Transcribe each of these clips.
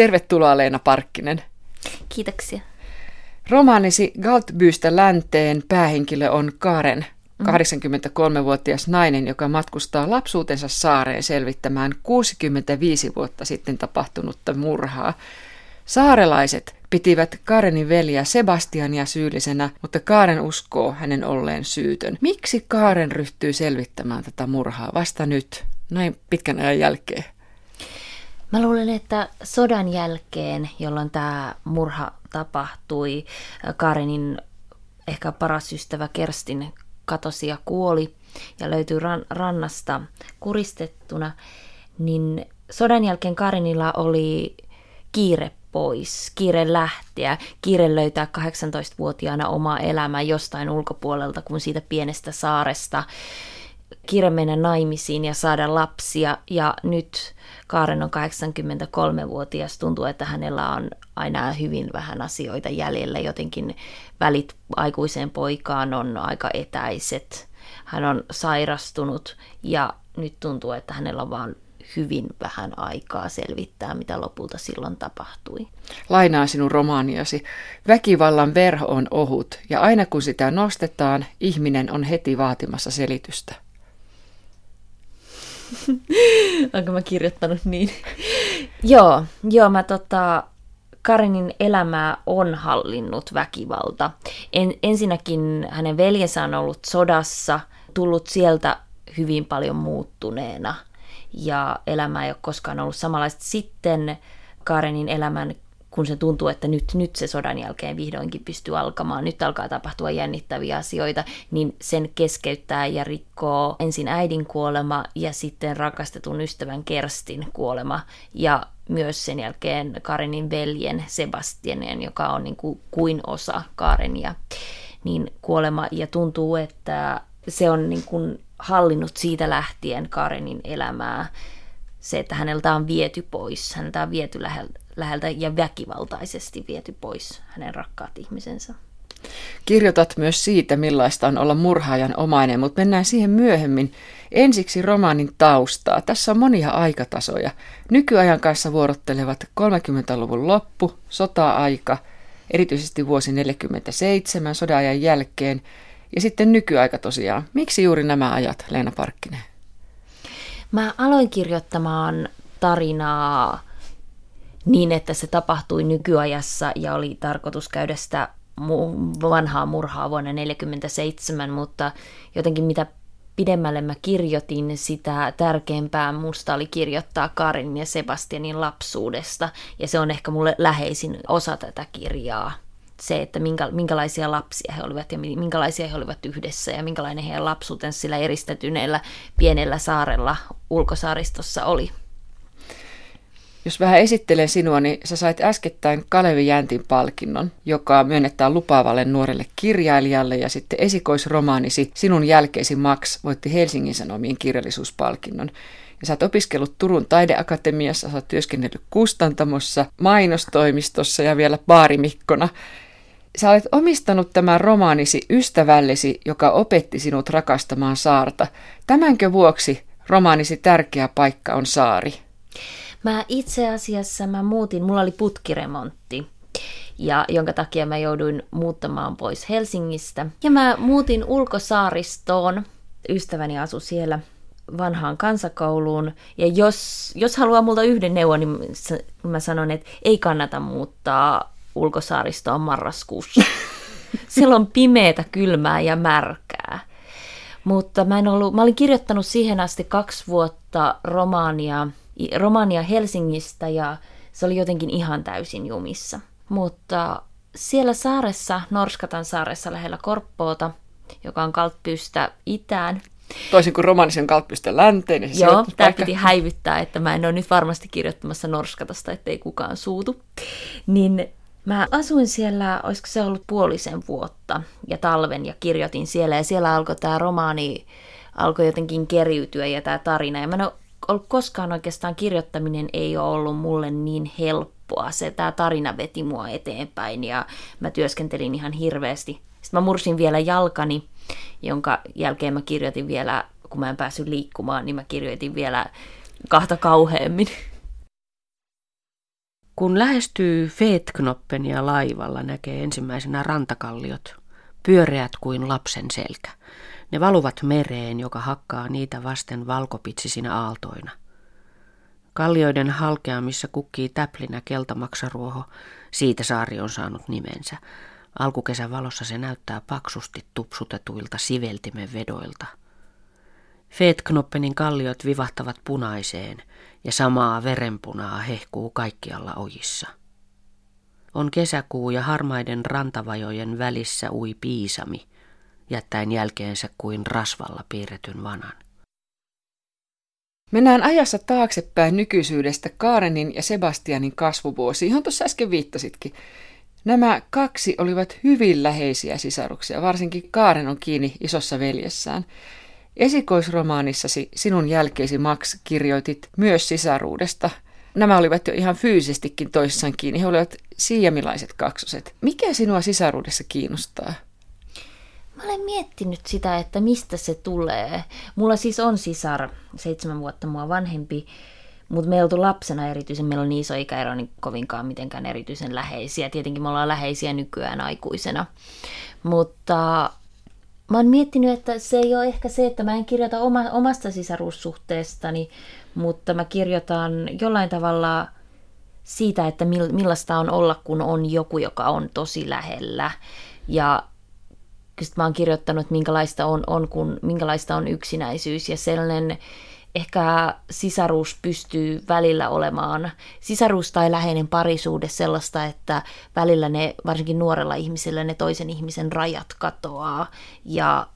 Tervetuloa Leena Parkkinen. Kiitoksia. Romaanisi Galtbystä länteen päähenkilö on Karen, 83-vuotias mm. nainen, joka matkustaa lapsuutensa saareen selvittämään 65 vuotta sitten tapahtunutta murhaa. Saarelaiset pitivät Karenin veliä Sebastiania syyllisenä, mutta Kaaren uskoo hänen olleen syytön. Miksi Kaaren ryhtyy selvittämään tätä murhaa vasta nyt, näin pitkän ajan jälkeen? Mä luulen, että sodan jälkeen, jolloin tämä murha tapahtui, Karenin ehkä paras ystävä Kerstin katosi ja kuoli ja löytyi ran- rannasta kuristettuna, niin sodan jälkeen Karinilla oli kiire pois, kiire lähteä, kiire löytää 18-vuotiaana oma elämä jostain ulkopuolelta kuin siitä pienestä saaresta, kiire mennä naimisiin ja saada lapsia. Ja nyt Kaaren on 83-vuotias, tuntuu, että hänellä on aina hyvin vähän asioita jäljellä, jotenkin välit aikuiseen poikaan on aika etäiset. Hän on sairastunut ja nyt tuntuu, että hänellä on vaan hyvin vähän aikaa selvittää, mitä lopulta silloin tapahtui. Lainaa sinun romaaniasi. Väkivallan verho on ohut, ja aina kun sitä nostetaan, ihminen on heti vaatimassa selitystä. Onko mä kirjoittanut niin? joo, joo, mä tota, Karinin elämää on hallinnut väkivalta. En, ensinnäkin hänen veljensä on ollut sodassa, tullut sieltä hyvin paljon muuttuneena ja elämä ei ole koskaan ollut samanlaista. Sitten Karenin elämän kun se tuntuu, että nyt, nyt se sodan jälkeen vihdoinkin pystyy alkamaan, nyt alkaa tapahtua jännittäviä asioita, niin sen keskeyttää ja rikkoo ensin äidin kuolema ja sitten rakastetun ystävän Kerstin kuolema ja myös sen jälkeen Karenin veljen Sebastianen, joka on niin kuin, kuin osa Karenia, niin kuolema ja tuntuu, että se on niin kuin hallinnut siitä lähtien Karenin elämää. Se, että häneltä on viety pois, häneltä on viety läheltä ja väkivaltaisesti viety pois hänen rakkaat ihmisensä. Kirjoitat myös siitä, millaista on olla murhaajan omainen, mutta mennään siihen myöhemmin. Ensiksi romaanin taustaa. Tässä on monia aikatasoja. Nykyajan kanssa vuorottelevat 30-luvun loppu, sota-aika, erityisesti vuosi 47 sodan jälkeen, ja sitten nykyaika tosiaan. Miksi juuri nämä ajat, Leena Parkkinen? Mä aloin kirjoittamaan tarinaa niin, että se tapahtui nykyajassa ja oli tarkoitus käydä sitä vanhaa murhaa vuonna 1947, mutta jotenkin mitä pidemmälle mä kirjoitin, sitä tärkeämpää musta oli kirjoittaa Karin ja Sebastianin lapsuudesta, ja se on ehkä mulle läheisin osa tätä kirjaa. Se, että minkä, minkälaisia lapsia he olivat ja minkälaisia he olivat yhdessä ja minkälainen heidän lapsuutensa sillä eristetyneellä pienellä saarella ulkosaaristossa oli. Jos vähän esittelen sinua, niin sä sait äskettäin Kalevi Jäntin palkinnon, joka myönnetään lupaavalle nuorelle kirjailijalle ja sitten esikoisromaanisi Sinun jälkeisi Max voitti Helsingin Sanomien kirjallisuuspalkinnon. Ja sä oot opiskellut Turun taideakatemiassa, sä oot työskennellyt kustantamossa, mainostoimistossa ja vielä baarimikkona. Sä olet omistanut tämän romaanisi ystävällesi, joka opetti sinut rakastamaan saarta. Tämänkö vuoksi romaanisi tärkeä paikka on saari? Mä itse asiassa mä muutin, mulla oli putkiremontti, ja jonka takia mä jouduin muuttamaan pois Helsingistä. Ja mä muutin ulkosaaristoon, ystäväni asui siellä vanhaan kansakouluun. Ja jos, jos haluaa multa yhden neuvon, niin mä sanon, että ei kannata muuttaa ulkosaaristoon marraskuussa. Siellä on pimeätä, kylmää ja märkää. Mutta mä, en ollut, mä olin kirjoittanut siihen asti kaksi vuotta romaania Romania Helsingistä ja se oli jotenkin ihan täysin jumissa. Mutta siellä saaressa, Norskatan saaressa lähellä Korppoota, joka on Kaltpystä itään, Toisin kuin romanisen kalppystä länteen. Niin se Joo, tämä piti häivyttää, että mä en ole nyt varmasti kirjoittamassa Norskatasta, ettei kukaan suutu. Niin mä asuin siellä, olisiko se ollut puolisen vuotta ja talven ja kirjoitin siellä ja siellä alkoi tämä romaani alkoi jotenkin keriytyä ja tämä tarina. Ja mä en ole ollut koskaan oikeastaan kirjoittaminen ei ole ollut mulle niin helppoa. Se tämä tarina veti mua eteenpäin ja mä työskentelin ihan hirveästi. Sitten mä mursin vielä jalkani, jonka jälkeen mä kirjoitin vielä, kun mä en päässyt liikkumaan, niin mä kirjoitin vielä kahta kauheammin. Kun lähestyy Feetknoppenia laivalla, näkee ensimmäisenä rantakalliot, pyöreät kuin lapsen selkä. Ne valuvat mereen, joka hakkaa niitä vasten valkopitsisinä aaltoina. Kallioiden halkeamissa kukkii täplinä keltamaksaruoho, siitä saari on saanut nimensä. Alkukesän valossa se näyttää paksusti tupsutetuilta siveltimen vedoilta. Feetknoppenin kalliot vivahtavat punaiseen ja samaa verenpunaa hehkuu kaikkialla ojissa. On kesäkuu ja harmaiden rantavajojen välissä ui piisami, jättäen jälkeensä kuin rasvalla piirretyn vanan. Mennään ajassa taaksepäin nykyisyydestä Kaarenin ja Sebastianin kasvuvuosi, johon tuossa äsken viittasitkin. Nämä kaksi olivat hyvin läheisiä sisaruksia, varsinkin Kaaren on kiinni isossa veljessään. Esikoisromaanissasi Sinun jälkeisi Max kirjoitit myös sisaruudesta. Nämä olivat jo ihan fyysisestikin toissaan kiinni. He olivat siamilaiset kaksoset. Mikä sinua sisaruudessa kiinnostaa? Mä olen miettinyt sitä, että mistä se tulee. Mulla siis on sisar, seitsemän vuotta mua vanhempi, mutta me oltu lapsena erityisen, meillä on niin iso ikäero, niin kovinkaan mitenkään erityisen läheisiä. Tietenkin me ollaan läheisiä nykyään aikuisena. Mutta mä oon miettinyt, että se ei ole ehkä se, että mä en kirjoita oma, omasta sisaruussuhteestani, mutta mä kirjoitan jollain tavalla siitä, että millaista on olla, kun on joku, joka on tosi lähellä. Ja sitten mä oon kirjoittanut, että minkälaista on, on, kun, minkälaista on yksinäisyys. Ja sellainen ehkä sisaruus pystyy välillä olemaan, sisaruus tai läheinen parisuude sellaista, että välillä ne, varsinkin nuorella ihmisellä, ne toisen ihmisen rajat katoaa. Ja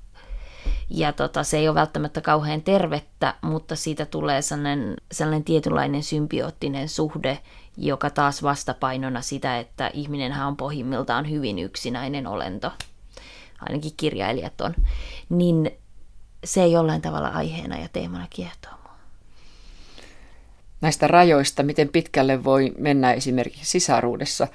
ja tota, se ei ole välttämättä kauhean tervettä, mutta siitä tulee sellainen, sellainen tietynlainen symbioottinen suhde, joka taas vastapainona sitä, että ihminenhän on pohjimmiltaan hyvin yksinäinen olento, ainakin kirjailijat on, niin se ei jollain tavalla aiheena ja teemana kiehtoo mua. Näistä rajoista, miten pitkälle voi mennä esimerkiksi sisaruudessa.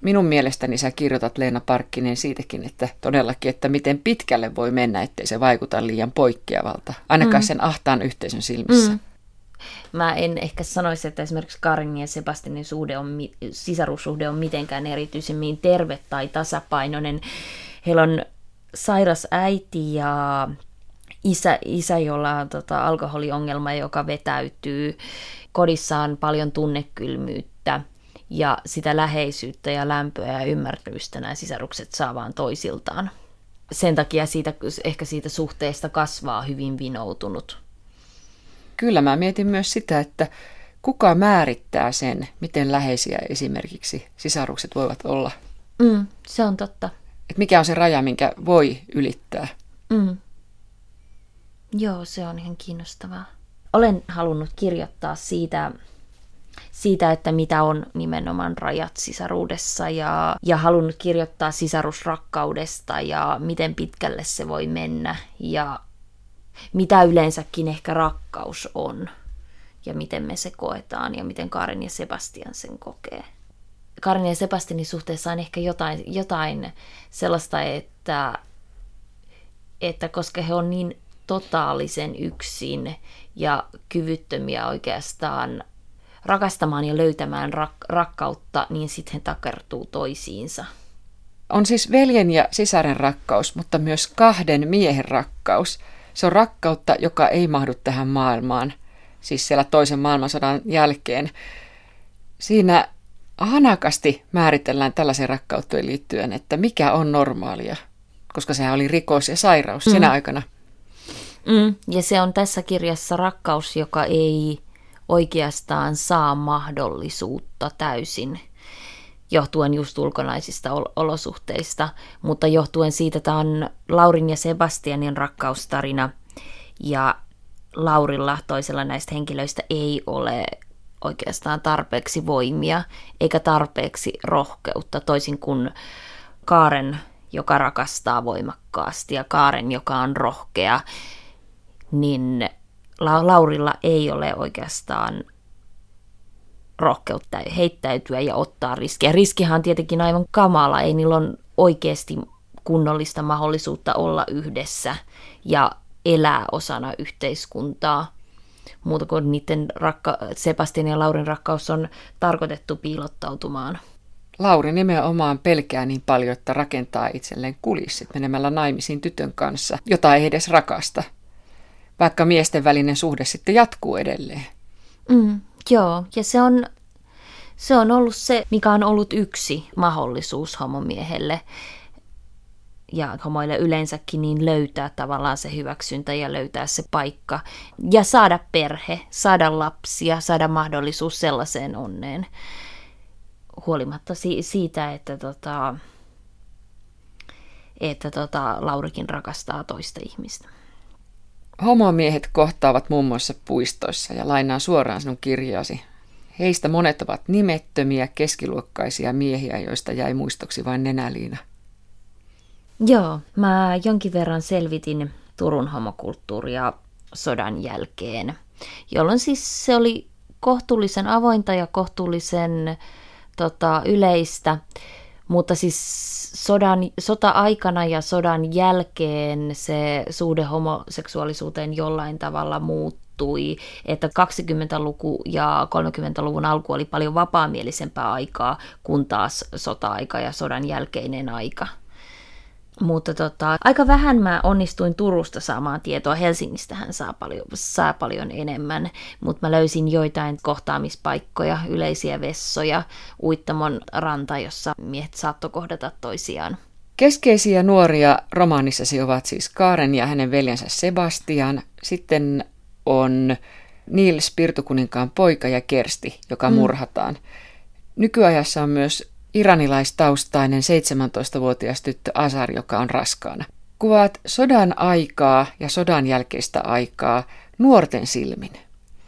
Minun mielestäni sä kirjoitat Leena Parkkinen siitäkin, että todellakin, että miten pitkälle voi mennä, ettei se vaikuta liian poikkeavalta, ainakaan mm. sen ahtaan yhteisön silmissä. Mm. Mä en ehkä sanoisi, että esimerkiksi Karin ja Sebastianin suhde on, sisaruussuhde on mitenkään erityisemmin terve tai tasapainoinen. Heillä on sairas äiti ja isä, isä jolla on tota, alkoholiongelma, joka vetäytyy kodissaan paljon tunnekylmyyttä ja sitä läheisyyttä ja lämpöä ja ymmärrystä nämä sisarukset saa vaan toisiltaan. Sen takia siitä, ehkä siitä suhteesta kasvaa hyvin vinoutunut. Kyllä mä mietin myös sitä, että kuka määrittää sen, miten läheisiä esimerkiksi sisarukset voivat olla. Mm, se on totta. Et mikä on se raja, minkä voi ylittää? Mm. Joo, se on ihan kiinnostavaa. Olen halunnut kirjoittaa siitä, siitä, että mitä on nimenomaan rajat sisaruudessa ja, ja halunnut kirjoittaa sisarusrakkaudesta ja miten pitkälle se voi mennä ja mitä yleensäkin ehkä rakkaus on ja miten me se koetaan ja miten Karen ja Sebastian sen kokee. Karen ja Sebastianin suhteessa on ehkä jotain, jotain sellaista, että, että koska he on niin totaalisen yksin ja kyvyttömiä oikeastaan rakastamaan ja löytämään rak- rakkautta, niin sitten he takertuu toisiinsa. On siis veljen ja sisaren rakkaus, mutta myös kahden miehen rakkaus. Se on rakkautta, joka ei mahdu tähän maailmaan, siis siellä toisen maailmansodan jälkeen. Siinä hanakasti määritellään tällaisen rakkautteen liittyen, että mikä on normaalia, koska sehän oli rikos ja sairaus mm. sinä aikana – Mm, ja se on tässä kirjassa rakkaus, joka ei oikeastaan saa mahdollisuutta täysin johtuen just ulkonaisista olosuhteista, mutta johtuen siitä, että tämä on Laurin ja Sebastianin rakkaustarina ja Laurilla toisella näistä henkilöistä ei ole oikeastaan tarpeeksi voimia eikä tarpeeksi rohkeutta, toisin kuin Kaaren, joka rakastaa voimakkaasti ja Kaaren, joka on rohkea niin Laurilla ei ole oikeastaan rohkeutta heittäytyä ja ottaa riskiä. Riskihan on tietenkin aivan kamala, ei niillä on oikeasti kunnollista mahdollisuutta olla yhdessä ja elää osana yhteiskuntaa. Muuta kuin niiden rakka- Sebastian ja Laurin rakkaus on tarkoitettu piilottautumaan. Lauri nimenomaan pelkää niin paljon, että rakentaa itselleen kulissit menemällä naimisiin tytön kanssa, jota ei edes rakasta, vaikka miesten välinen suhde sitten jatkuu edelleen. Mm, joo, ja se on, se on ollut se, mikä on ollut yksi mahdollisuus homomiehelle ja homoille yleensäkin niin löytää tavallaan se hyväksyntä ja löytää se paikka ja saada perhe, saada lapsia, saada mahdollisuus sellaiseen onneen. Huolimatta si- siitä, että, tota, että tota, Laurikin rakastaa toista ihmistä. Homomiehet kohtaavat muun muassa puistoissa ja lainaan suoraan sinun kirjaasi. Heistä monet ovat nimettömiä, keskiluokkaisia miehiä, joista jäi muistoksi vain nenäliina. Joo, mä jonkin verran selvitin Turun homokulttuuria sodan jälkeen, jolloin siis se oli kohtuullisen avointa ja kohtuullisen tota, yleistä, mutta siis sodan, sota-aikana ja sodan jälkeen se suhde homoseksuaalisuuteen jollain tavalla muuttui, että 20-luku ja 30-luvun alku oli paljon vapaamielisempää aikaa kuin taas sota-aika ja sodan jälkeinen aika. Mutta tota, aika vähän mä onnistuin Turusta saamaan tietoa. Helsingistä hän saa paljon, saa paljon enemmän, mutta mä löysin joitain kohtaamispaikkoja, yleisiä vessoja, Uittamon ranta, jossa miehet saattoi kohdata toisiaan. Keskeisiä nuoria romaanissasi ovat siis Kaaren ja hänen veljensä Sebastian. Sitten on Niels Pirtukuninkaan poika ja Kersti, joka mm. murhataan. Nykyajassa on myös iranilaistaustainen 17-vuotias tyttö Asar, joka on raskaana. Kuvaat sodan aikaa ja sodan jälkeistä aikaa nuorten silmin,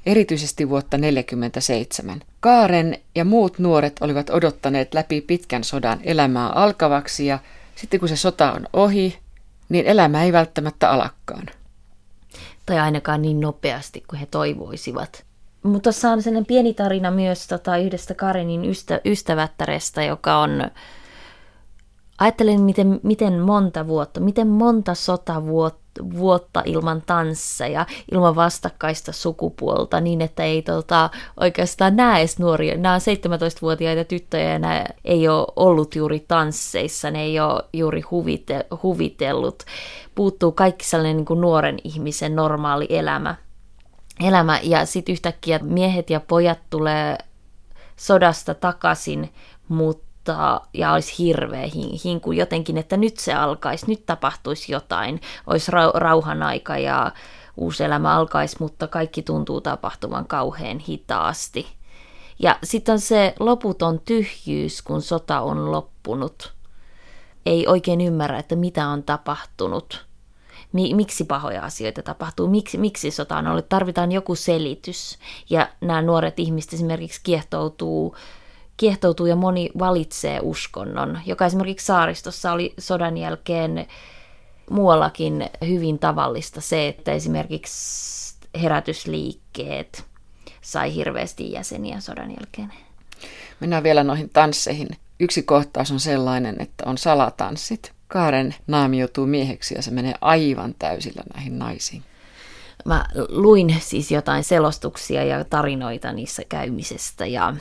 erityisesti vuotta 1947. Kaaren ja muut nuoret olivat odottaneet läpi pitkän sodan elämää alkavaksi ja sitten kun se sota on ohi, niin elämä ei välttämättä alakkaan. Tai ainakaan niin nopeasti kuin he toivoisivat. Mutta tuossa on sellainen pieni tarina myös tota, yhdestä Karinin ystä, ystävättärestä, joka on... Ajattelen, miten, miten monta vuotta, miten monta sotavuotta vuotta ilman tansseja, ilman vastakkaista sukupuolta, niin että ei tota, oikeastaan näe edes nuoria. Nämä on 17-vuotiaita tyttöjä ja nämä ei ole ollut juuri tansseissa, ne ei ole juuri huvite, huvitellut. Puuttuu kaikki sellainen niin kuin nuoren ihmisen normaali elämä elämä ja sitten yhtäkkiä miehet ja pojat tulee sodasta takaisin, mutta ja olisi hirveä hinku jotenkin, että nyt se alkaisi, nyt tapahtuisi jotain, olisi rauhan aika ja uusi elämä alkaisi, mutta kaikki tuntuu tapahtuvan kauhean hitaasti. Ja sitten on se loputon tyhjyys, kun sota on loppunut. Ei oikein ymmärrä, että mitä on tapahtunut miksi pahoja asioita tapahtuu, miksi, miksi sota on ollut, tarvitaan joku selitys. Ja nämä nuoret ihmiset esimerkiksi kiehtoutuu, kiehtoutuu ja moni valitsee uskonnon, joka esimerkiksi saaristossa oli sodan jälkeen muuallakin hyvin tavallista se, että esimerkiksi herätysliikkeet sai hirveästi jäseniä sodan jälkeen. Mennään vielä noihin tansseihin. Yksi kohtaus on sellainen, että on salatanssit. Kaaren naamioituu mieheksi ja se menee aivan täysillä näihin naisiin. Mä luin siis jotain selostuksia ja tarinoita niissä käymisestä ja,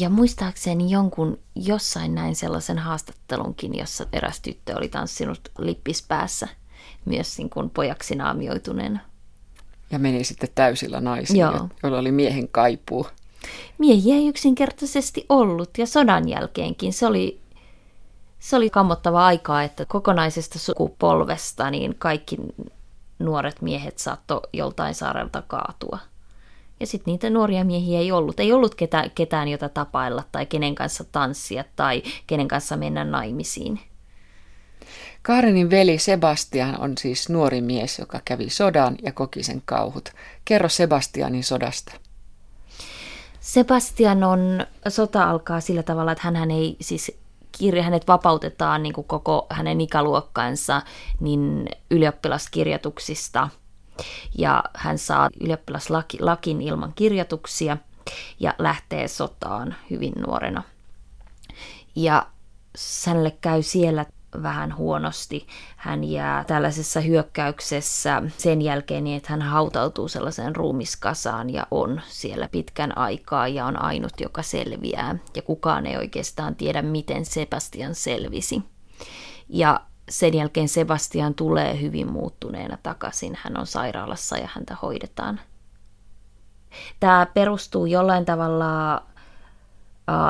ja muistaakseni jonkun jossain näin sellaisen haastattelunkin, jossa eräs tyttö oli tanssinut lippispäässä myös niin kuin pojaksi naamioituneena. Ja meni sitten täysillä naisiin, Joo. joilla oli miehen kaipuu. Miehiä ei yksinkertaisesti ollut ja sodan jälkeenkin se oli se oli kammottava aikaa, että kokonaisesta sukupolvesta niin kaikki nuoret miehet saattoi joltain saarelta kaatua. Ja sitten niitä nuoria miehiä ei ollut. Ei ollut ketään, ketään, jota tapailla tai kenen kanssa tanssia tai kenen kanssa mennä naimisiin. Karenin veli Sebastian on siis nuori mies, joka kävi sodan ja koki sen kauhut. Kerro Sebastianin sodasta. Sebastian on, sota alkaa sillä tavalla, että hän ei siis kirja, hänet vapautetaan niin kuin koko hänen ikäluokkansa niin ylioppilaskirjoituksista ja hän saa ylioppilaslakin ilman kirjoituksia ja lähtee sotaan hyvin nuorena. Ja hänelle käy siellä vähän huonosti. Hän jää tällaisessa hyökkäyksessä sen jälkeen niin, että hän hautautuu sellaiseen ruumiskasaan ja on siellä pitkän aikaa ja on ainut, joka selviää. Ja kukaan ei oikeastaan tiedä, miten Sebastian selvisi. Ja sen jälkeen Sebastian tulee hyvin muuttuneena takaisin. Hän on sairaalassa ja häntä hoidetaan. Tämä perustuu jollain tavalla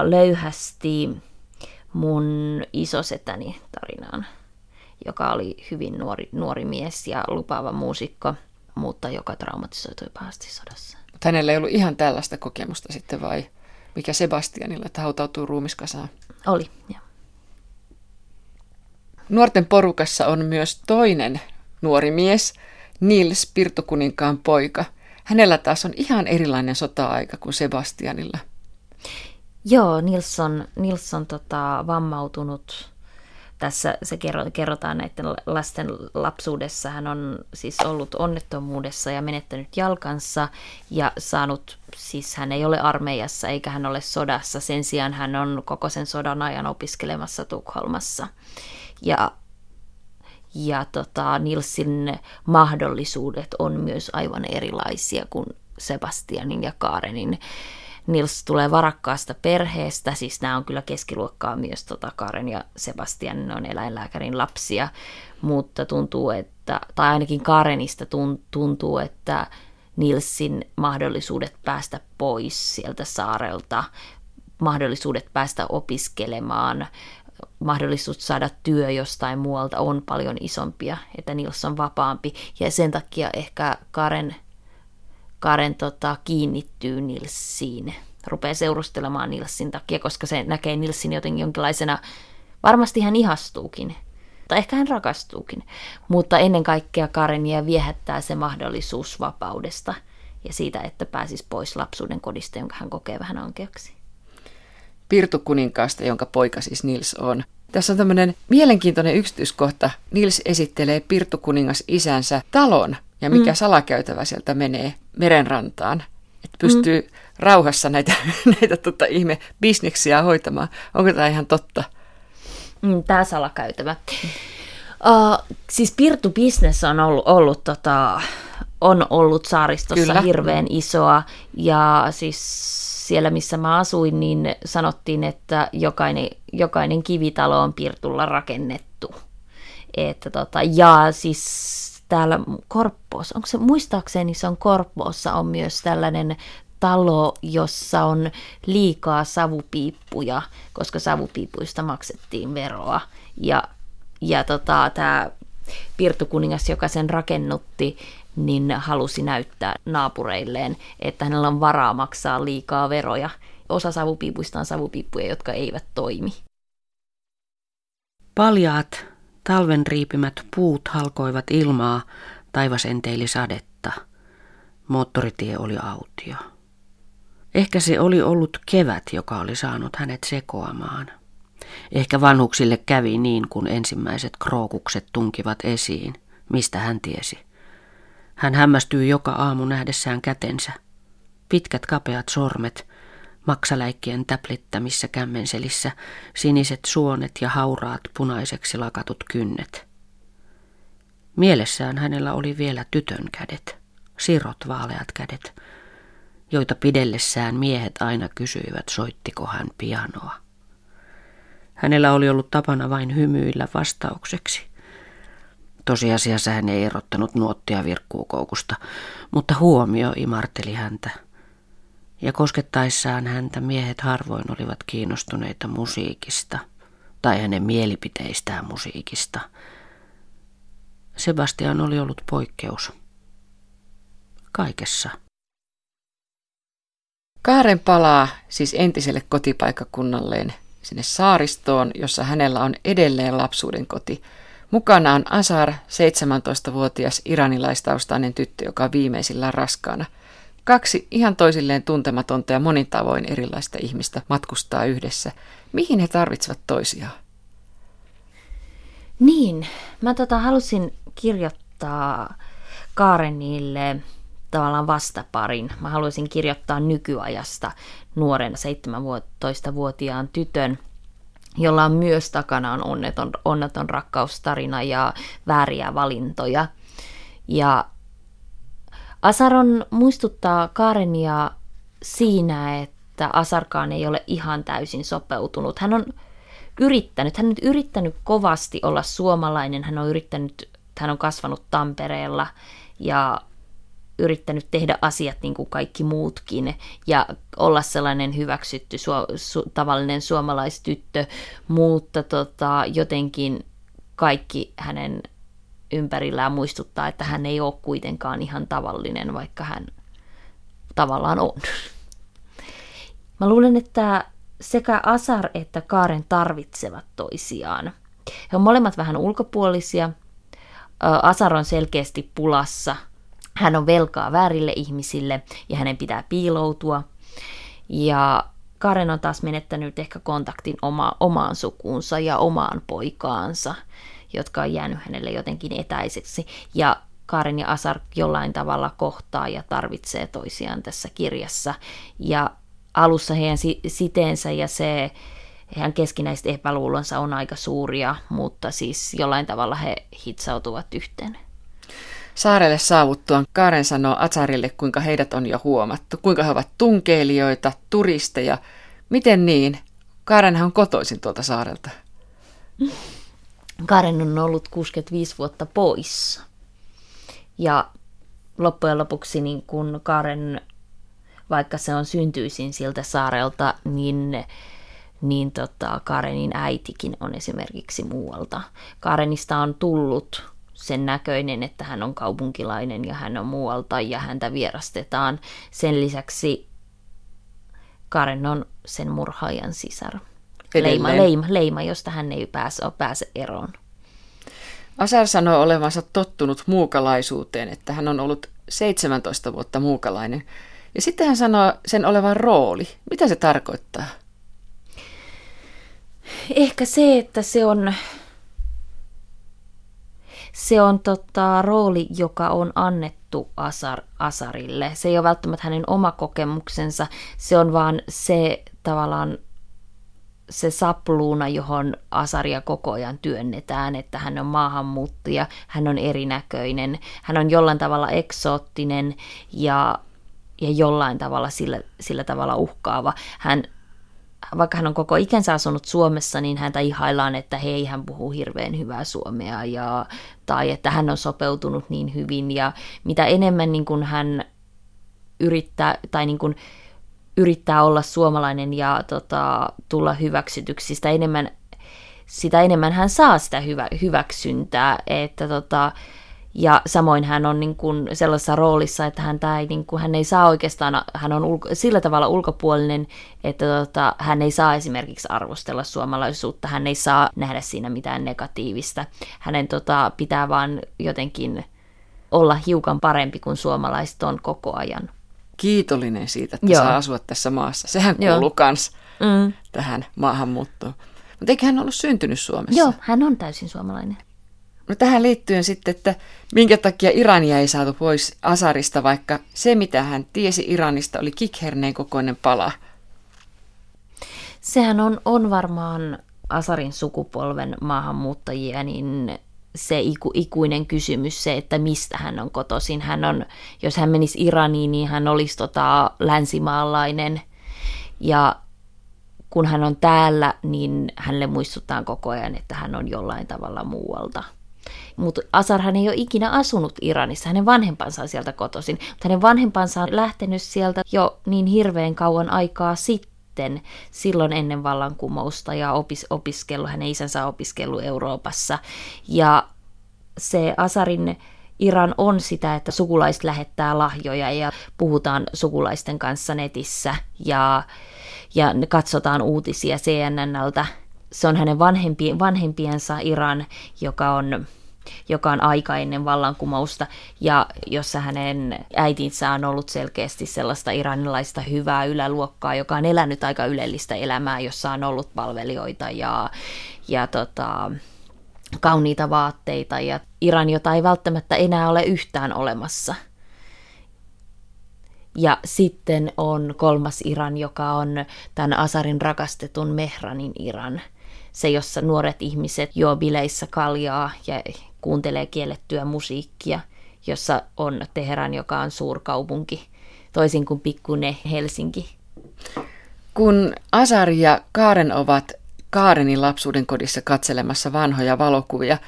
löyhästi mun isosetäni tarinaan, joka oli hyvin nuori, nuori mies ja lupaava muusikko, mutta joka traumatisoitui pahasti sodassa. Hänellä ei ollut ihan tällaista kokemusta sitten vai mikä Sebastianilla, että hautautuu ruumiskasaan? Oli, joo. Nuorten porukassa on myös toinen nuori mies, Nils Pirtokuninkaan poika. Hänellä taas on ihan erilainen sota-aika kuin Sebastianilla. Joo, Nils on, Nils on tota, vammautunut. Tässä se kerrotaan näiden lasten lapsuudessa. Hän on siis ollut onnettomuudessa ja menettänyt jalkansa ja saanut, siis hän ei ole armeijassa eikä hän ole sodassa. Sen sijaan hän on koko sen sodan ajan opiskelemassa Tukholmassa. Ja ja tota, Nilsin mahdollisuudet on myös aivan erilaisia kuin Sebastianin ja Karenin. Nils tulee varakkaasta perheestä, siis nämä on kyllä keskiluokkaa myös tota Karen ja Sebastian, ne on eläinlääkärin lapsia, mutta tuntuu, että, tai ainakin Karenista tuntuu, että Nilsin mahdollisuudet päästä pois sieltä saarelta, mahdollisuudet päästä opiskelemaan, mahdollisuus saada työ jostain muualta on paljon isompia, että Nils on vapaampi. Ja sen takia ehkä Karen, Karen tota, kiinnittyy Nilsiin, rupeaa seurustelemaan Nilsin takia, koska se näkee Nilsin jotenkin jonkinlaisena, varmasti hän ihastuukin, tai ehkä hän rakastuukin, mutta ennen kaikkea Karenia viehättää se mahdollisuus vapaudesta ja siitä, että pääsisi pois lapsuuden kodista, jonka hän kokee vähän ankeaksi. Pirtukuninkaasta, jonka poika siis Nils on. Tässä on tämmöinen mielenkiintoinen yksityiskohta. Nils esittelee Pirtukuningas isänsä talon ja mikä mm. salakäytävä sieltä menee merenrantaan. Että pystyy mm. rauhassa näitä, näitä tota, ihme bisneksiä hoitamaan. Onko tämä ihan totta? Mm, tämä salakäytävä. Uh, siis Pirtu Business on ollut, ollut, tota, on ollut saaristossa Kyllä. hirveän isoa ja siis siellä, missä mä asuin, niin sanottiin, että jokainen, jokainen kivitalo on Pirtulla rakennettu. Että tota, ja siis täällä Korppoossa, onko se muistaakseni se on Korppoossa on myös tällainen talo, jossa on liikaa savupiippuja, koska savupiipuista maksettiin veroa. Ja, ja tota, tämä Pirtukuningas, joka sen rakennutti, niin halusi näyttää naapureilleen, että hänellä on varaa maksaa liikaa veroja. Osa savupiipuista on savupiippuja, jotka eivät toimi. Paljaat, talven riipimät puut halkoivat ilmaa, taivas enteili sadetta. Moottoritie oli autio. Ehkä se oli ollut kevät, joka oli saanut hänet sekoamaan. Ehkä vanhuksille kävi niin, kun ensimmäiset krookukset tunkivat esiin, mistä hän tiesi. Hän hämmästyi joka aamu nähdessään kätensä. Pitkät kapeat sormet, maksaläikkien täplittämissä kämmenselissä, siniset suonet ja hauraat punaiseksi lakatut kynnet. Mielessään hänellä oli vielä tytön kädet, sirot vaaleat kädet, joita pidellessään miehet aina kysyivät, soittiko hän pianoa. Hänellä oli ollut tapana vain hymyillä vastaukseksi. Tosiasiassa hän ei erottanut nuottia virkkuukoukusta, mutta huomio imarteli häntä. Ja koskettaessaan häntä miehet harvoin olivat kiinnostuneita musiikista tai hänen mielipiteistään musiikista. Sebastian oli ollut poikkeus. Kaikessa. Kaaren palaa siis entiselle kotipaikkakunnalleen sinne saaristoon, jossa hänellä on edelleen lapsuuden koti – Mukana on Asar, 17-vuotias iranilaistaustainen tyttö, joka on viimeisillä raskaana. Kaksi ihan toisilleen tuntematonta ja monin tavoin erilaista ihmistä matkustaa yhdessä. Mihin he tarvitsevat toisiaan? Niin, mä tota halusin kirjoittaa Kaarenille tavallaan vastaparin. Mä haluaisin kirjoittaa nykyajasta nuoren 17-vuotiaan tytön, jolla on myös takana on onneton, onneton rakkaustarina ja vääriä valintoja. Ja Asaron muistuttaa Karenia siinä, että Asarkaan ei ole ihan täysin sopeutunut. Hän on yrittänyt, hän on yrittänyt kovasti olla suomalainen, hän on yrittänyt, hän on kasvanut Tampereella ja yrittänyt tehdä asiat niin kuin kaikki muutkin ja olla sellainen hyväksytty su, su, tavallinen suomalaistyttö, mutta tota, jotenkin kaikki hänen ympärillään muistuttaa, että hän ei ole kuitenkaan ihan tavallinen, vaikka hän tavallaan on. Mä luulen, että sekä Asar että Kaaren tarvitsevat toisiaan. He on molemmat vähän ulkopuolisia. Asar on selkeästi pulassa. Hän on velkaa väärille ihmisille ja hänen pitää piiloutua. Ja Karen on taas menettänyt ehkä kontaktin oma, omaan sukuunsa ja omaan poikaansa, jotka on jäänyt hänelle jotenkin etäiseksi. Ja Karen ja Asar jollain tavalla kohtaa ja tarvitsee toisiaan tässä kirjassa. Ja alussa heidän siteensä ja se heidän keskinäiset epäluulonsa on aika suuria, mutta siis jollain tavalla he hitsautuvat yhteen. Saarelle saavuttuaan Karen sanoo Atsarille, kuinka heidät on jo huomattu, kuinka he ovat tunkeilijoita, turisteja. Miten niin? Karenhan on kotoisin tuolta saarelta. Karen on ollut 65 vuotta poissa. Ja loppujen lopuksi niin kun Karen vaikka se on syntyisin siltä saarelta, niin, niin tota, Karenin äitikin on esimerkiksi muualta. Karenista on tullut sen näköinen, että hän on kaupunkilainen ja hän on muualta ja häntä vierastetaan. Sen lisäksi Karen on sen murhaajan sisar. Leima, leima, leima, josta hän ei pääse, pääse eroon. Asar sanoo olevansa tottunut muukalaisuuteen, että hän on ollut 17 vuotta muukalainen. Ja sitten hän sanoo sen olevan rooli. Mitä se tarkoittaa? Ehkä se, että se on, se on tota, rooli, joka on annettu Asar, Asarille. Se ei ole välttämättä hänen oma kokemuksensa, se on vaan se tavallaan se sapluuna, johon Asaria koko ajan työnnetään, että hän on maahanmuuttaja, hän on erinäköinen, hän on jollain tavalla eksoottinen ja ja jollain tavalla sillä, sillä tavalla uhkaava. Hän, vaikka hän on koko ikänsä asunut Suomessa, niin häntä ihaillaan, että hei, hän puhuu hirveän hyvää suomea ja, tai että hän on sopeutunut niin hyvin ja mitä enemmän niin kuin hän yrittää tai niin kuin yrittää olla suomalainen ja tota, tulla hyväksytyksi, sitä enemmän, sitä enemmän hän saa sitä hyvä, hyväksyntää, että tota, ja samoin hän on niin kuin sellaisessa roolissa, että hän, ei, niin kuin, hän ei saa oikeastaan, hän on ulko, sillä tavalla ulkopuolinen, että tota, hän ei saa esimerkiksi arvostella suomalaisuutta, hän ei saa nähdä siinä mitään negatiivista. Hänen tota, pitää vaan jotenkin olla hiukan parempi kuin suomalaiset on koko ajan. Kiitollinen siitä, että Joo. saa asua tässä maassa. Sehän kuuluu myös mm. tähän maahanmuuttoon. Mutta eikö hän ollut syntynyt Suomessa? Joo, hän on täysin suomalainen. No tähän liittyen sitten, että minkä takia Irania ei saatu pois Asarista, vaikka se mitä hän tiesi Iranista oli kikherneen kokoinen pala. Sehän on, on varmaan Asarin sukupolven maahanmuuttajia, niin se iku, ikuinen kysymys, se, että mistä hän on kotoisin. Hän on, jos hän menisi Iraniin, niin hän olisi tota, länsimaalainen. Ja kun hän on täällä, niin hänelle muistuttaa koko ajan, että hän on jollain tavalla muualta. Mutta Asarhan ei ole ikinä asunut Iranissa, hänen vanhempansa on sieltä kotoisin, mutta hänen vanhempansa on lähtenyt sieltä jo niin hirveän kauan aikaa sitten, silloin ennen vallankumousta ja opis, opiskellut, hänen isänsä opiskellut Euroopassa. Ja se Asarin Iran on sitä, että sukulaiset lähettää lahjoja ja puhutaan sukulaisten kanssa netissä ja, ja katsotaan uutisia CNNltä. Se on hänen vanhempi, vanhempiensa Iran, joka on joka on aika ennen vallankumousta, ja jossa hänen äitinsä on ollut selkeästi sellaista iranilaista hyvää yläluokkaa, joka on elänyt aika ylellistä elämää, jossa on ollut palvelijoita ja, ja tota, kauniita vaatteita, ja Iran, jota ei välttämättä enää ole yhtään olemassa. Ja sitten on kolmas Iran, joka on tämän Asarin rakastetun Mehranin Iran. Se, jossa nuoret ihmiset juo bileissä kaljaa ja kuuntelee kiellettyä musiikkia, jossa on Teheran, joka on suurkaupunki, toisin kuin pikkune Helsinki. Kun Asar ja Kaaren ovat Kaarenin lapsuuden kodissa katselemassa vanhoja valokuvia,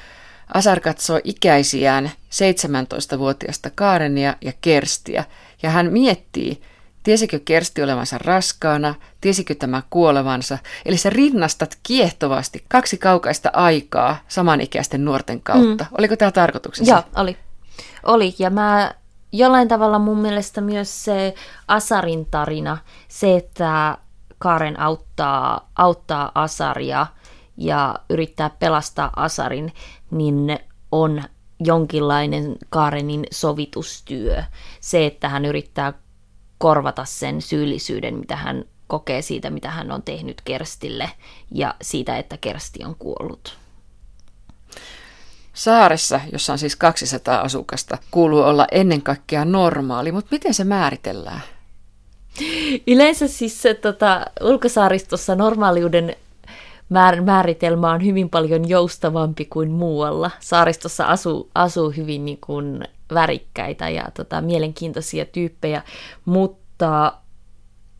Asar katsoo ikäisiään 17-vuotiasta Kaarenia ja Kerstiä, ja hän miettii, tiesikö Kersti olevansa raskaana, tiesikö tämä kuolevansa, eli sä rinnastat kiehtovasti kaksi kaukaista aikaa samanikäisten nuorten kautta. Mm. Oliko tämä tarkoituksessa? Joo, oli. Oli, ja mä jollain tavalla mun mielestä myös se Asarin tarina, se, että Karen auttaa, auttaa Asaria ja yrittää pelastaa Asarin, niin on jonkinlainen Karenin sovitustyö. Se, että hän yrittää korvata sen syyllisyyden, mitä hän kokee siitä, mitä hän on tehnyt Kerstille ja siitä, että Kersti on kuollut. Saaressa, jossa on siis 200 asukasta, kuuluu olla ennen kaikkea normaali, mutta miten se määritellään? Yleensä siis se, tota, ulkosaaristossa normaaliuden määr- määritelmä on hyvin paljon joustavampi kuin muualla. Saaristossa asuu, asuu hyvin niin kuin värikkäitä ja tota, mielenkiintoisia tyyppejä, mutta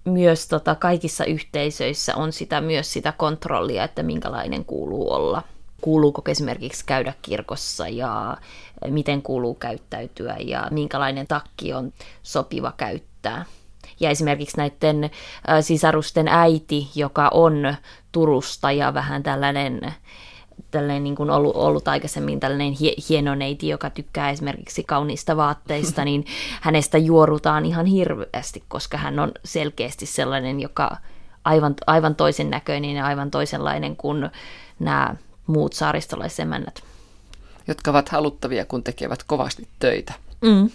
myös tota, kaikissa yhteisöissä on sitä myös sitä kontrollia, että minkälainen kuuluu olla. Kuuluuko esimerkiksi käydä kirkossa ja miten kuuluu käyttäytyä ja minkälainen takki on sopiva käyttää. Ja esimerkiksi näiden sisarusten äiti, joka on Turusta ja vähän tällainen tällainen niin kuin ollut, ollut aikaisemmin tällainen hie, hieno neiti, joka tykkää esimerkiksi kauniista vaatteista, niin hänestä juorutaan ihan hirveästi, koska hän on selkeästi sellainen, joka aivan, aivan toisen näköinen ja aivan toisenlainen kuin nämä muut saaristolaisemännät. Jotka ovat haluttavia, kun tekevät kovasti töitä. Mm.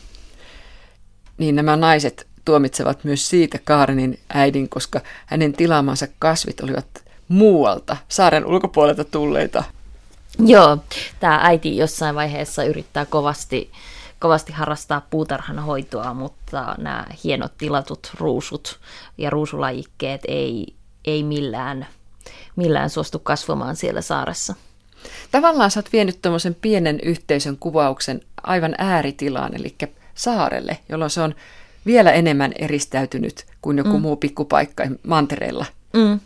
Niin nämä naiset tuomitsevat myös siitä Kaarenin äidin, koska hänen tilaamansa kasvit olivat muualta, saaren ulkopuolelta tulleita. Joo, tämä äiti jossain vaiheessa yrittää kovasti, kovasti harrastaa puutarhan hoitoa, mutta nämä hienot tilatut ruusut ja ruusulajikkeet ei, ei millään, millään suostu kasvamaan siellä saaressa. Tavallaan sä oot vienyt tuommoisen pienen yhteisön kuvauksen aivan ääritilaan, eli saarelle, jolloin se on vielä enemmän eristäytynyt kuin joku mm. muu pikkupaikka mantereella. Mm.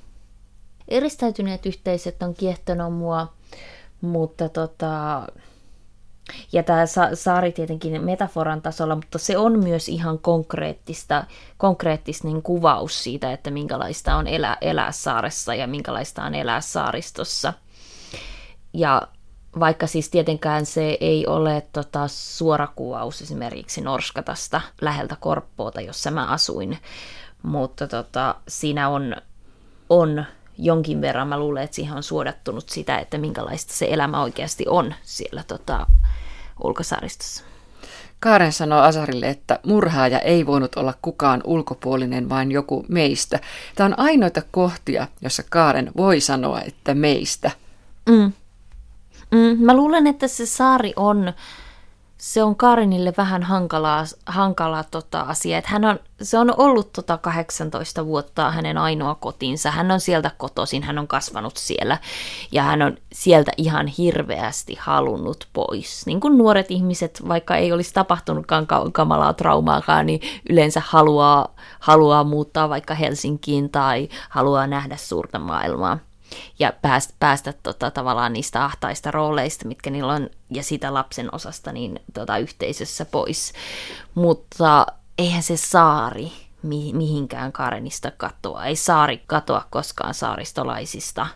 Eristäytyneet yhteisöt on kiehtonut mua, mutta tota, ja tämä saari tietenkin metaforan tasolla, mutta se on myös ihan konkreettista, konkreettinen kuvaus siitä, että minkälaista on elää, elää saaressa ja minkälaista on elää saaristossa. Ja vaikka siis tietenkään se ei ole tota, suora kuvaus esimerkiksi Norskatasta läheltä Korppoota, jossa mä asuin, mutta tota, siinä on, on jonkin verran, mä luulen, että siihen on suodattunut sitä, että minkälaista se elämä oikeasti on siellä tota, ulkosaaristossa. Kaaren sanoo Asarille, että murhaaja ei voinut olla kukaan ulkopuolinen, vaan joku meistä. Tämä on ainoita kohtia, jossa Kaaren voi sanoa, että meistä. Mm. Mm, mä luulen, että se saari on, se on Karinille vähän hankalaa, hankala tota asia. Että hän on, se on ollut tota 18 vuotta hänen ainoa kotinsa. Hän on sieltä kotoisin, hän on kasvanut siellä ja hän on sieltä ihan hirveästi halunnut pois. Niin kuin nuoret ihmiset, vaikka ei olisi tapahtunutkaan kamalaa traumaakaan, niin yleensä haluaa, haluaa muuttaa vaikka Helsinkiin tai haluaa nähdä suurta maailmaa ja päästä, päästä tota, tavallaan niistä ahtaista rooleista, mitkä niillä on, ja sitä lapsen osasta niin tota, yhteisössä pois. Mutta eihän se saari mi- mihinkään Karenista katoa. Ei saari katoa koskaan saaristolaisista.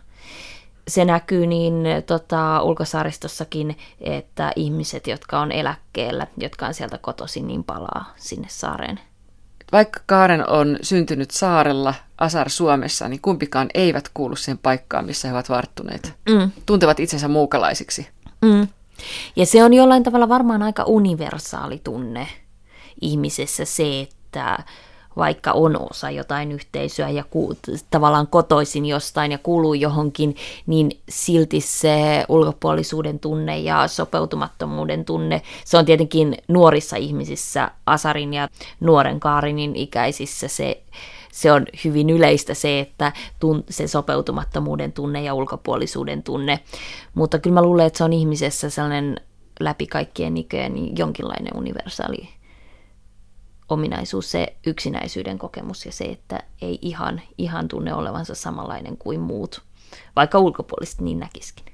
Se näkyy niin tota, ulkosaaristossakin, että ihmiset, jotka on eläkkeellä, jotka on sieltä kotoisin, niin palaa sinne saareen. Vaikka Kaaren on syntynyt saarella, Asar Suomessa, niin kumpikaan eivät kuulu siihen paikkaan, missä he ovat varttuneet. Mm. Tuntevat itsensä muukalaisiksi. Mm. Ja se on jollain tavalla varmaan aika universaali tunne ihmisessä se, että vaikka on osa jotain yhteisöä ja ku, tavallaan kotoisin jostain ja kuuluu johonkin, niin silti se ulkopuolisuuden tunne ja sopeutumattomuuden tunne, se on tietenkin nuorissa ihmisissä, Asarin ja nuoren Kaarinin ikäisissä se se on hyvin yleistä se, että tun, se sopeutumattomuuden tunne ja ulkopuolisuuden tunne. Mutta kyllä mä luulen, että se on ihmisessä sellainen läpi kaikkien iköjen jonkinlainen universaali ominaisuus, se yksinäisyyden kokemus ja se, että ei ihan, ihan tunne olevansa samanlainen kuin muut, vaikka ulkopuolisesti niin näkisikin.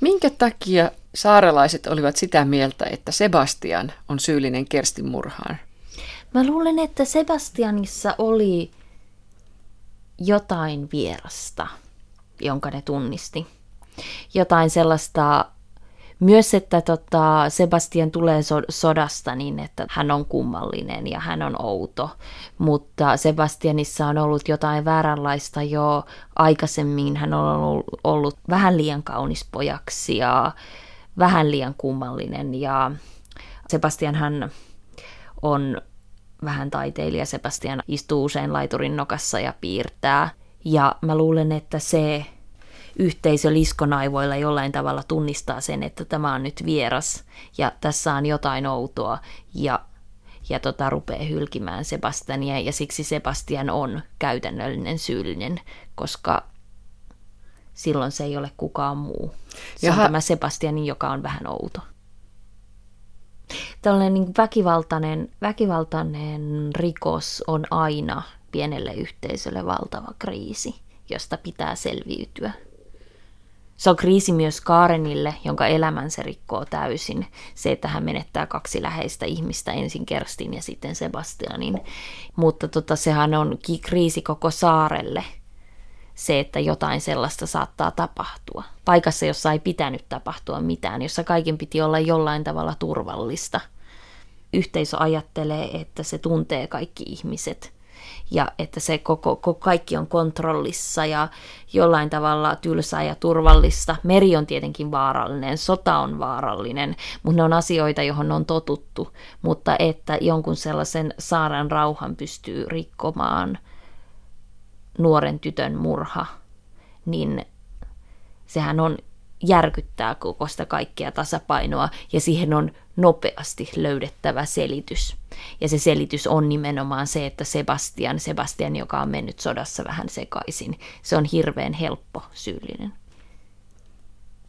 Minkä takia saarelaiset olivat sitä mieltä, että Sebastian on syyllinen Kerstin murhaan? Mä luulen, että Sebastianissa oli jotain vierasta, jonka ne tunnisti. Jotain sellaista, myös että tota, Sebastian tulee so- sodasta niin, että hän on kummallinen ja hän on outo, mutta Sebastianissa on ollut jotain vääränlaista jo aikaisemmin. Hän on ollut, ollut vähän liian kaunis pojaksi ja vähän liian kummallinen ja Sebastian hän on vähän taiteilija Sebastian istuu usein laiturin nokassa ja piirtää. Ja mä luulen, että se yhteisö liskonaivoilla jollain tavalla tunnistaa sen, että tämä on nyt vieras ja tässä on jotain outoa ja, ja tota, rupeaa hylkimään Sebastiania ja siksi Sebastian on käytännöllinen syyllinen, koska silloin se ei ole kukaan muu. Se Jaha. on tämä Sebastianin, joka on vähän outo tällainen niin väkivaltainen, väkivaltainen rikos on aina pienelle yhteisölle valtava kriisi, josta pitää selviytyä. Se on kriisi myös Kaarenille, jonka elämän se rikkoo täysin. Se, että hän menettää kaksi läheistä ihmistä, ensin Kerstin ja sitten Sebastianin. Mutta tota, sehän on kriisi koko saarelle – se, että jotain sellaista saattaa tapahtua. Paikassa, jossa ei pitänyt tapahtua mitään, jossa kaiken piti olla jollain tavalla turvallista. Yhteisö ajattelee, että se tuntee kaikki ihmiset ja että se koko, koko kaikki on kontrollissa ja jollain tavalla tylsää ja turvallista. Meri on tietenkin vaarallinen, sota on vaarallinen, mutta ne on asioita, johon on totuttu, mutta että jonkun sellaisen saaren rauhan pystyy rikkomaan – nuoren tytön murha, niin sehän on järkyttää koko sitä kaikkea tasapainoa ja siihen on nopeasti löydettävä selitys. Ja se selitys on nimenomaan se, että Sebastian, Sebastian, joka on mennyt sodassa vähän sekaisin, se on hirveän helppo syyllinen.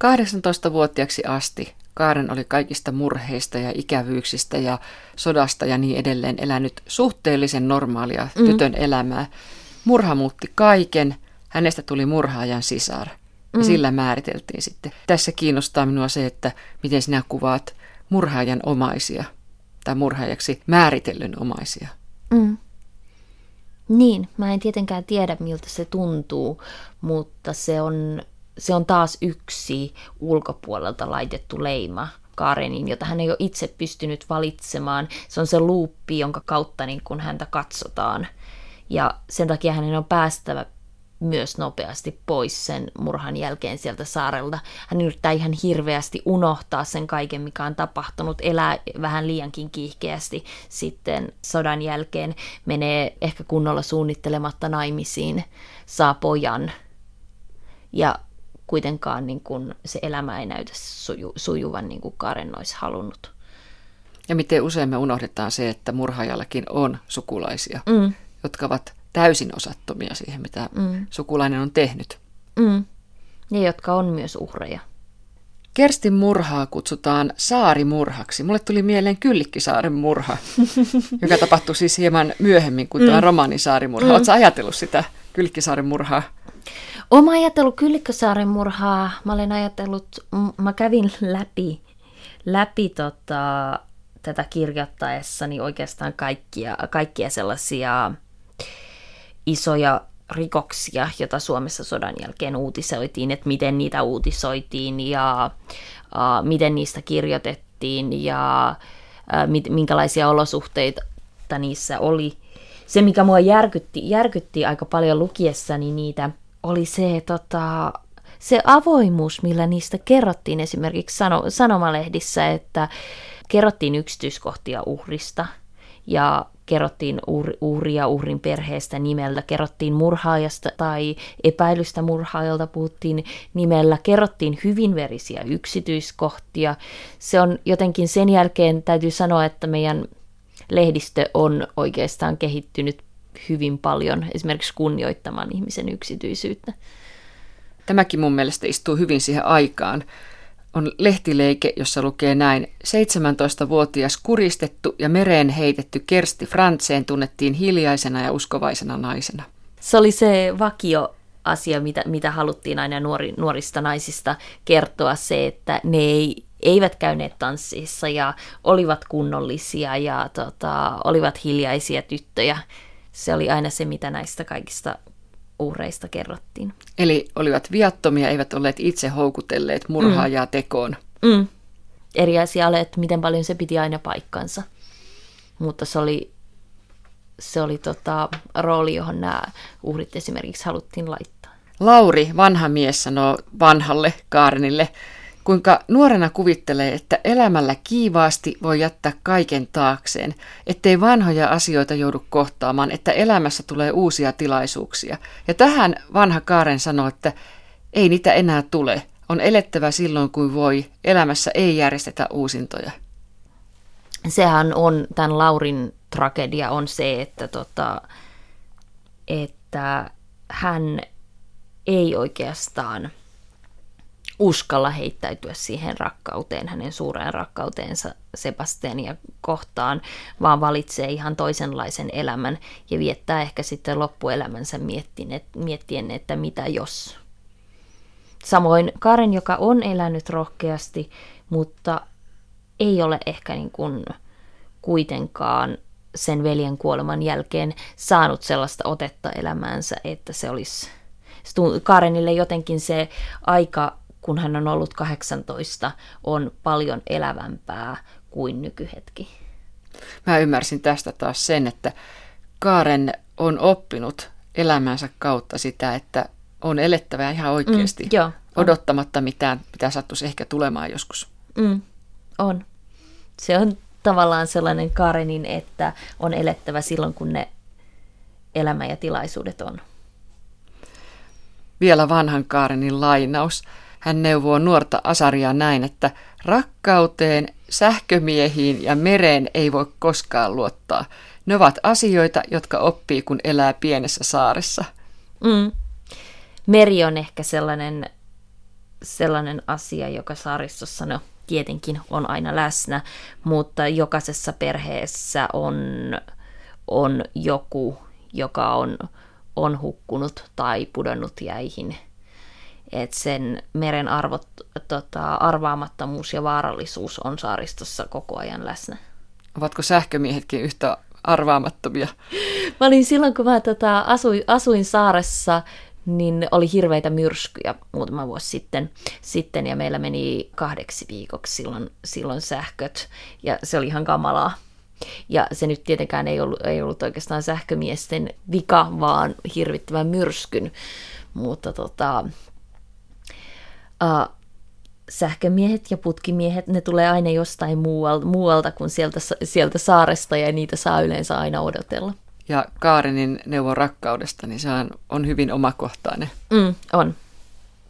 18-vuotiaaksi asti Kaaren oli kaikista murheista ja ikävyyksistä ja sodasta ja niin edelleen elänyt suhteellisen normaalia mm. tytön elämää. Murha muutti kaiken, hänestä tuli murhaajan sisar. Ja mm. sillä määriteltiin sitten. Tässä kiinnostaa minua se, että miten sinä kuvaat murhaajan omaisia tai murhaajaksi määritellyn omaisia. Mm. Niin, mä en tietenkään tiedä miltä se tuntuu, mutta se on, se on taas yksi ulkopuolelta laitettu leima Karenin, jota hän ei ole itse pystynyt valitsemaan. Se on se luuppi, jonka kautta niin kun häntä katsotaan ja sen takia hänen on päästävä myös nopeasti pois sen murhan jälkeen sieltä saarelta. Hän yrittää ihan hirveästi unohtaa sen kaiken, mikä on tapahtunut, elää vähän liiankin kiihkeästi sitten sodan jälkeen, menee ehkä kunnolla suunnittelematta naimisiin, saa pojan ja kuitenkaan niin kuin se elämä ei näytä suju, sujuvan niin kuin Karen olisi halunnut. Ja miten usein me unohdetaan se, että murhaajallakin on sukulaisia. Mm jotka ovat täysin osattomia siihen, mitä mm. sukulainen on tehnyt. Mm. Ne, jotka on myös uhreja. Kerstin murhaa kutsutaan saarimurhaksi. Mulle tuli mieleen Kyllikkisaaren murha, joka tapahtui siis hieman myöhemmin kuin mm. tämä romaanin saarimurha. Mm. Oletko ajatellut sitä Kyllikkisaaren murhaa? Oma ajatellut Kyllikkisaaren murhaa. Mä olen ajatellut, mä kävin läpi, läpi tota, tätä kirjoittaessani oikeastaan kaikkia, kaikkia sellaisia isoja rikoksia, joita Suomessa sodan jälkeen uutisoitiin, että miten niitä uutisoitiin ja uh, miten niistä kirjoitettiin ja uh, mit, minkälaisia olosuhteita niissä oli. Se, mikä mua järkytti, järkytti aika paljon lukiessani niitä, oli se, tota, se avoimuus, millä niistä kerrottiin esimerkiksi sano, sanomalehdissä, että kerrottiin yksityiskohtia uhrista ja kerrottiin uhria uhrin perheestä nimellä, kerrottiin murhaajasta tai epäilystä murhaajalta puhuttiin nimellä, kerrottiin hyvin verisiä yksityiskohtia. Se on jotenkin sen jälkeen, täytyy sanoa, että meidän lehdistö on oikeastaan kehittynyt hyvin paljon esimerkiksi kunnioittamaan ihmisen yksityisyyttä. Tämäkin mun mielestä istuu hyvin siihen aikaan. On lehtileike, jossa lukee näin. 17-vuotias kuristettu ja mereen heitetty Kersti Frantseen tunnettiin hiljaisena ja uskovaisena naisena. Se oli se vakio asia, mitä, mitä haluttiin aina nuori, nuorista naisista kertoa, se, että ne ei, eivät käyneet tanssissa ja olivat kunnollisia ja tota, olivat hiljaisia tyttöjä. Se oli aina se, mitä näistä kaikista uhreista kerrottiin. Eli olivat viattomia, eivät olleet itse houkutelleet murhaajaa mm. tekoon. Mm. Eri asia oli, että miten paljon se piti aina paikkansa. Mutta se oli, se oli tota, rooli, johon nämä uhrit esimerkiksi haluttiin laittaa. Lauri, vanha mies, sanoo vanhalle Kaarenille, kuinka nuorena kuvittelee, että elämällä kiivaasti voi jättää kaiken taakseen, ettei vanhoja asioita joudu kohtaamaan, että elämässä tulee uusia tilaisuuksia. Ja tähän vanha Kaaren sanoo, että ei niitä enää tule. On elettävä silloin kuin voi. Elämässä ei järjestetä uusintoja. Sehän on, tämän Laurin tragedia on se, että, tota, että hän ei oikeastaan – uskalla heittäytyä siihen rakkauteen, hänen suureen rakkauteensa Sebastiania kohtaan, vaan valitsee ihan toisenlaisen elämän ja viettää ehkä sitten loppuelämänsä miettien, että mitä jos. Samoin Karen, joka on elänyt rohkeasti, mutta ei ole ehkä niin kuin kuitenkaan sen veljen kuoleman jälkeen saanut sellaista otetta elämäänsä, että se olisi Karenille jotenkin se aika kun hän on ollut 18, on paljon elävämpää kuin nykyhetki. Mä ymmärsin tästä taas sen, että Kaaren on oppinut elämänsä kautta sitä, että on elettävä ihan oikeasti, mm, joo, odottamatta mitään, mitä sattuisi ehkä tulemaan joskus. Mm, on. Se on tavallaan sellainen Karenin, että on elettävä silloin, kun ne elämä ja tilaisuudet on. Vielä vanhan Kaarenin lainaus. Hän neuvoo nuorta Asaria näin, että rakkauteen, sähkömiehiin ja mereen ei voi koskaan luottaa. Ne ovat asioita, jotka oppii, kun elää pienessä saaressa. Mm. Meri on ehkä sellainen, sellainen asia, joka saaristossa no, tietenkin on aina läsnä, mutta jokaisessa perheessä on, on joku, joka on, on hukkunut tai pudonnut jäihin – että sen meren arvot, tota, arvaamattomuus ja vaarallisuus on saaristossa koko ajan läsnä. Ovatko sähkömiehetkin yhtä arvaamattomia? Mä olin silloin, kun mä tota, asuin, asuin saaressa, niin oli hirveitä myrskyjä muutama vuosi sitten, sitten ja meillä meni kahdeksi viikoksi silloin, silloin sähköt ja se oli ihan kamalaa. Ja se nyt tietenkään ei ollut, ei ollut oikeastaan sähkömiesten vika, vaan hirvittävän myrskyn. Mutta tota, uh, sähkömiehet ja putkimiehet, ne tulee aina jostain muualta, muualta kuin sieltä, sieltä saaresta ja niitä saa yleensä aina odotella. Ja Kaarenin neuvo rakkaudesta, niin se on, on hyvin omakohtainen. Mm, on.